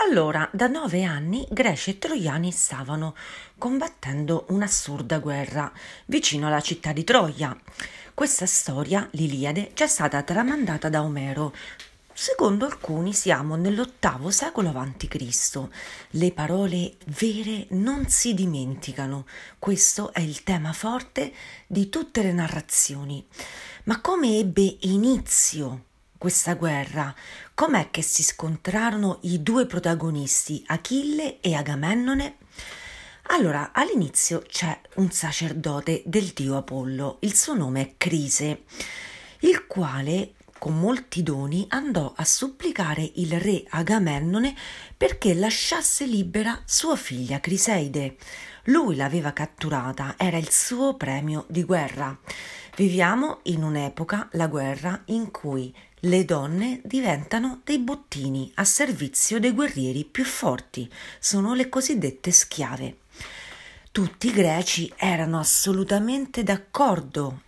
Allora, da nove anni Greci e Troiani stavano combattendo un'assurda guerra vicino alla città di Troia. Questa storia, l'Iliade, ci è stata tramandata da Omero. Secondo alcuni siamo nell'ottavo secolo a.C. Le parole vere non si dimenticano. Questo è il tema forte di tutte le narrazioni. Ma come ebbe inizio questa guerra? Com'è che si scontrarono i due protagonisti, Achille e Agamennone? Allora, all'inizio c'è un sacerdote del dio Apollo, il suo nome è Crise, il quale con molti doni andò a supplicare il re Agamennone perché lasciasse libera sua figlia Criseide. Lui l'aveva catturata, era il suo premio di guerra. Viviamo in un'epoca, la guerra, in cui le donne diventano dei bottini a servizio dei guerrieri più forti, sono le cosiddette schiave. Tutti i greci erano assolutamente d'accordo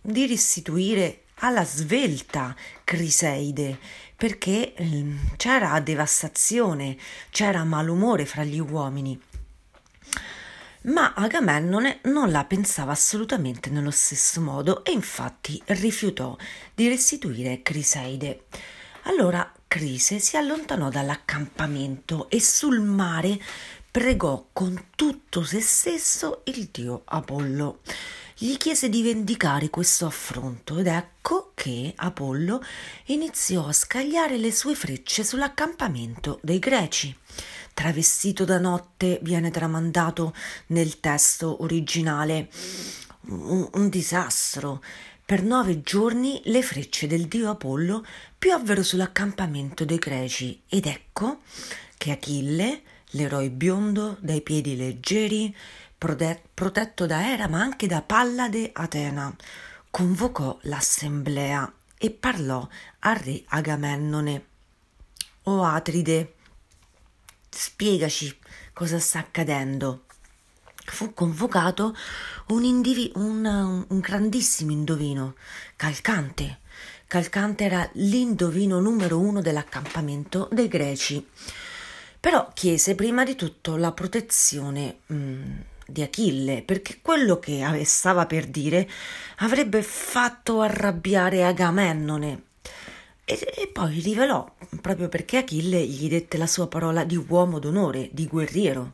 di restituire alla svelta Criseide perché ehm, c'era devastazione, c'era malumore fra gli uomini ma Agamennone non la pensava assolutamente nello stesso modo e infatti rifiutò di restituire Criseide. Allora Crise si allontanò dall'accampamento e sul mare pregò con tutto se stesso il dio Apollo. Gli chiese di vendicare questo affronto ed ecco che Apollo iniziò a scagliare le sue frecce sull'accampamento dei greci travestito da notte viene tramandato nel testo originale. Un, un disastro. Per nove giorni le frecce del dio Apollo piovvero sull'accampamento dei greci ed ecco che Achille, l'eroe biondo dai piedi leggeri, protetto da Era ma anche da Pallade Atena, convocò l'assemblea e parlò al re Agamennone. O Atride, spiegaci cosa sta accadendo. Fu convocato un, indivi- un, un grandissimo indovino, Calcante. Calcante era l'indovino numero uno dell'accampamento dei greci. Però chiese prima di tutto la protezione mh, mm, di Achille, perché quello che stava per dire avrebbe fatto arrabbiare Agamennone, e, e, poi rivelò, proprio perché Achille gli dette la sua parola di uomo d'onore, di guerriero.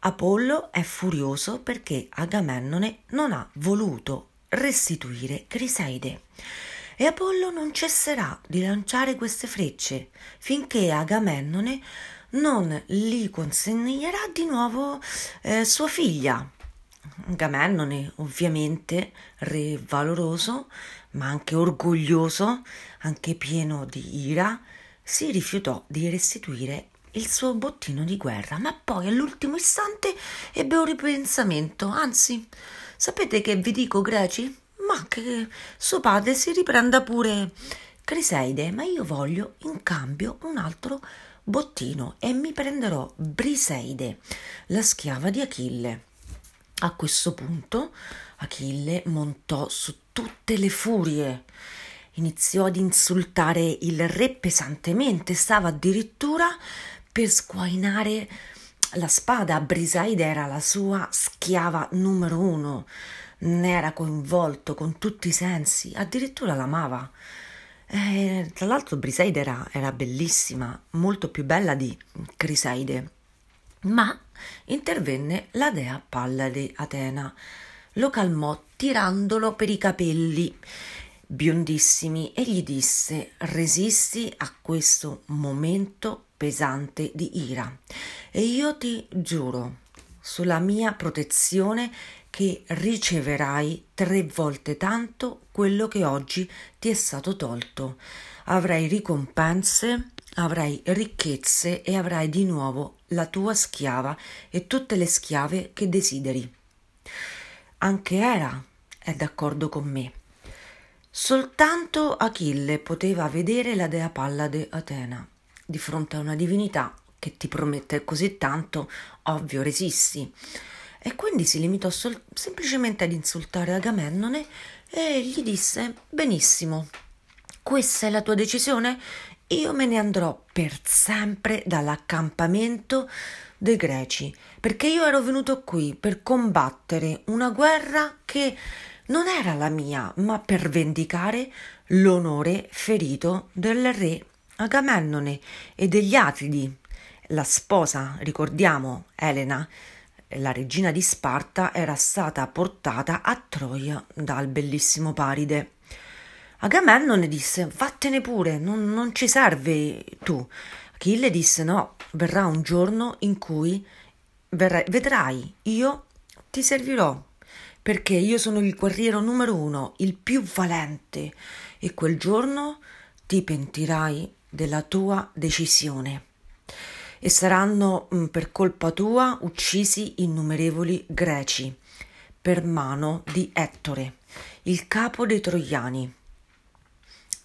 Apollo è furioso perché Agamennone non ha voluto restituire Criseide. E Apollo non cesserà di lanciare queste frecce finché Agamennone non gli consegnerà di nuovo eh, sua figlia. Agamennone, ovviamente, re valoroso, ma anche orgoglioso, anche pieno di ira, si rifiutò di restituire il suo bottino di guerra, ma poi all'ultimo istante ebbe un ripensamento. Anzi, sapete che vi dico, greci? Ma che suo padre si riprenda pure Criseide, ma io voglio in cambio un altro bottino e mi prenderò Briseide, la schiava di Achille. A questo punto Achille montò su tutte le furie. Iniziò ad insultare il re pesantemente, stava addirittura per squainare la spada. Brisaide era la sua schiava numero uno, ne era coinvolto con tutti i sensi, addirittura l'amava. E, tra l'altro Brisaide era, era bellissima, molto più bella di Crisaide. Ma intervenne la dea Pallade Atena lo calmò tirandolo per i capelli biondissimi e gli disse resisti a questo momento pesante di ira e io ti giuro sulla mia protezione che riceverai tre volte tanto quello che oggi ti è stato tolto. Avrai ricompense, avrai ricchezze e avrai di nuovo la tua schiava e tutte le schiave che desideri. Anche Era è d'accordo con me. Soltanto Achille poteva vedere la dea Pallade Atena. Di fronte a una divinità che ti promette così tanto, ovvio resisti. E quindi si limitò sol- semplicemente ad insultare Agamennone e gli disse: Benissimo, questa è la tua decisione? io me ne andrò per sempre dall'accampamento dei greci, perché io ero venuto qui per combattere una guerra che non era la mia, ma per vendicare l'onore ferito del re Agamennone e degli Atridi. La sposa, ricordiamo, Elena, la regina di Sparta, era stata portata a Troia dal bellissimo Paride. Agamennone disse: Vattene pure, non, non ci serve tu. Achille disse: No, verrà un giorno in cui verrai, vedrai, io ti servirò, perché io sono il guerriero numero uno, il più valente, e quel giorno ti pentirai della tua decisione. E saranno mm, per colpa tua uccisi innumerevoli greci per mano di Ettore, il capo dei troiani.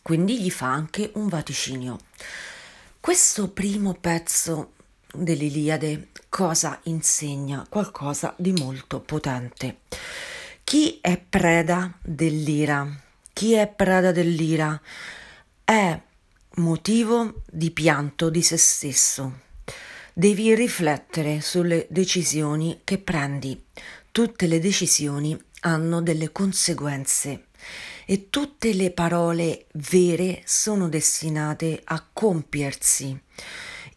Quindi gli fa anche un vaticinio. Questo primo pezzo dell'Iliade cosa insegna? Qualcosa di molto potente. Chi è preda dell'ira? Chi è preda dell'ira è motivo di pianto di se stesso. Devi riflettere sulle decisioni che prendi. Tutte le decisioni hanno delle conseguenze e tutte le parole vere sono destinate a compiersi.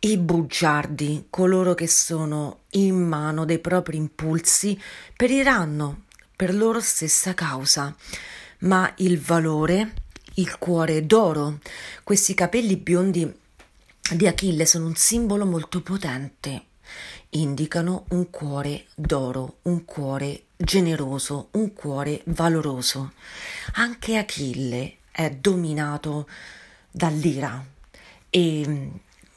I bugiardi, coloro che sono in mano dei propri impulsi, periranno per loro stessa causa, ma il valore, il cuore d'oro, questi capelli biondi di Achille sono un simbolo molto potente indicano un cuore d'oro, un cuore generoso, un cuore valoroso. Anche Achille è dominato dall'ira e mm,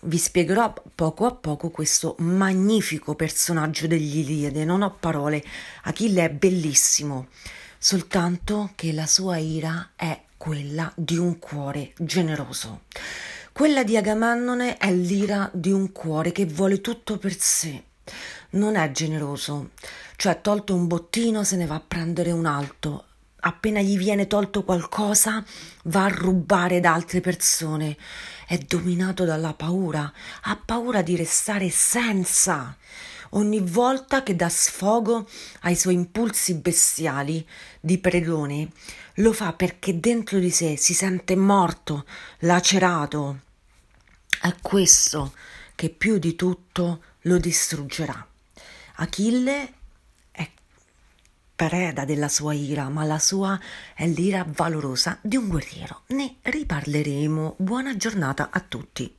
vi spiegherò poco a poco questo magnifico personaggio degli Iliade. Non ho parole, Achille è bellissimo, soltanto che la sua ira è quella di un cuore generoso. Quella di Agamennone è l'ira di un cuore che vuole tutto per sé. Non è generoso, cioè tolto un bottino se ne va a prendere un altro. Appena gli viene tolto qualcosa, va a rubare da altre persone. È dominato dalla paura, ha paura di restare senza. Ogni volta che dà sfogo ai suoi impulsi bestiali di predone, lo fa perché dentro di sé si sente morto, lacerato. È questo che più di tutto lo distruggerà. Achille preda della sua ira, ma la sua è l'ira valorosa di un guerriero. Ne riparleremo. Buona giornata a tutti.